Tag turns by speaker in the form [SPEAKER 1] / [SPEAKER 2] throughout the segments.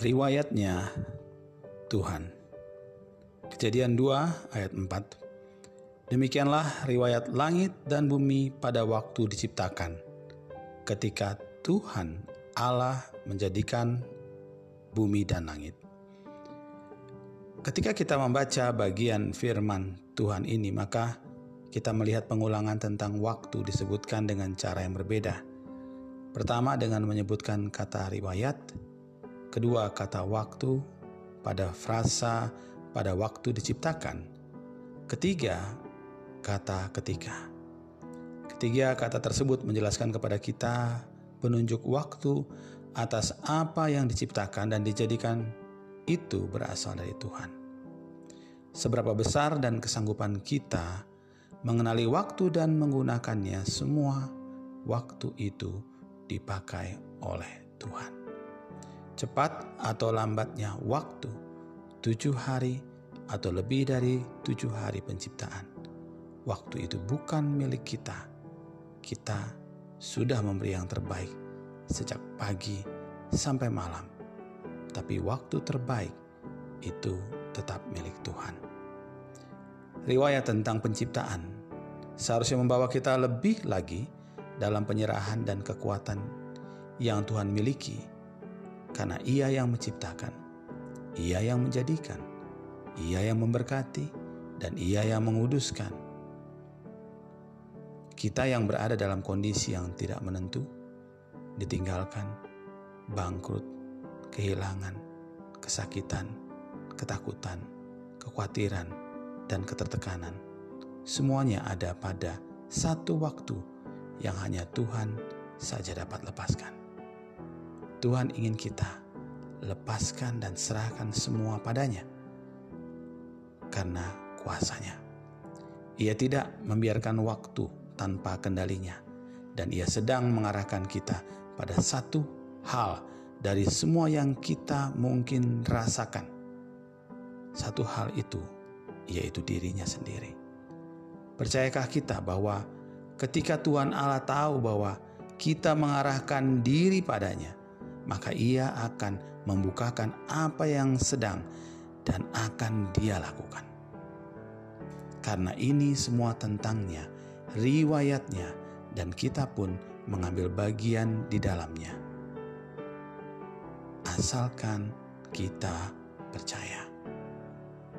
[SPEAKER 1] riwayatnya Tuhan. Kejadian 2 ayat 4. Demikianlah riwayat langit dan bumi pada waktu diciptakan. Ketika Tuhan Allah menjadikan bumi dan langit. Ketika kita membaca bagian firman Tuhan ini, maka kita melihat pengulangan tentang waktu disebutkan dengan cara yang berbeda. Pertama dengan menyebutkan kata riwayat, kedua kata waktu pada frasa pada waktu diciptakan, ketiga kata ketika. Ketiga kata tersebut menjelaskan kepada kita penunjuk waktu atas apa yang diciptakan dan dijadikan itu berasal dari Tuhan seberapa besar dan kesanggupan kita mengenali waktu dan menggunakannya semua waktu itu dipakai oleh Tuhan. Cepat atau lambatnya waktu, tujuh hari atau lebih dari tujuh hari penciptaan. Waktu itu bukan milik kita. Kita sudah memberi yang terbaik sejak pagi sampai malam. Tapi waktu terbaik itu tetap milik Tuhan. Riwayat tentang penciptaan seharusnya membawa kita lebih lagi dalam penyerahan dan kekuatan yang Tuhan miliki, karena Ia yang menciptakan, Ia yang menjadikan, Ia yang memberkati, dan Ia yang menguduskan. Kita yang berada dalam kondisi yang tidak menentu, ditinggalkan, bangkrut, kehilangan, kesakitan, ketakutan, kekhawatiran, dan ketertekanan. Semuanya ada pada satu waktu yang hanya Tuhan saja dapat lepaskan. Tuhan ingin kita lepaskan dan serahkan semua padanya karena kuasanya. Ia tidak membiarkan waktu tanpa kendalinya dan ia sedang mengarahkan kita pada satu hal dari semua yang kita mungkin rasakan satu hal itu, yaitu dirinya sendiri. Percayakah kita bahwa ketika Tuhan Allah tahu bahwa kita mengarahkan diri padanya, maka Ia akan membukakan apa yang sedang dan akan Dia lakukan. Karena ini semua tentangnya, riwayatnya, dan kita pun mengambil bagian di dalamnya. Asalkan kita percaya.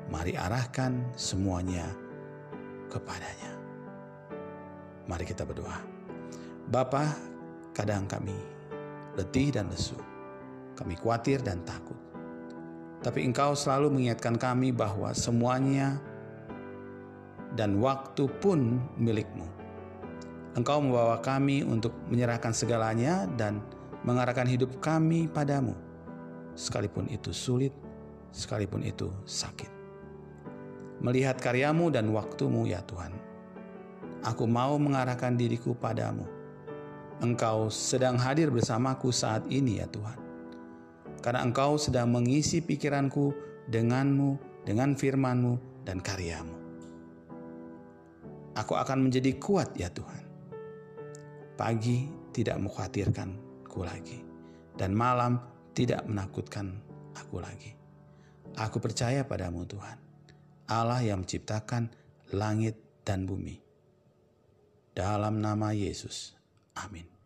[SPEAKER 1] Mari arahkan semuanya kepadanya. Mari kita berdoa. Bapa, kadang kami letih dan lesu. Kami khawatir dan takut. Tapi engkau selalu mengingatkan kami bahwa semuanya dan waktu pun milikmu. Engkau membawa kami untuk menyerahkan segalanya dan mengarahkan hidup kami padamu. Sekalipun itu sulit, sekalipun itu sakit melihat karyamu dan waktumu ya Tuhan. Aku mau mengarahkan diriku padamu. Engkau sedang hadir bersamaku saat ini ya Tuhan. Karena Engkau sedang mengisi pikiranku denganmu, dengan firmanmu dan karyamu. Aku akan menjadi kuat ya Tuhan. Pagi tidak mengkhawatirkanku lagi. Dan malam tidak menakutkan aku lagi. Aku percaya padamu Tuhan Allah yang menciptakan langit dan bumi. Dalam nama Yesus, amin.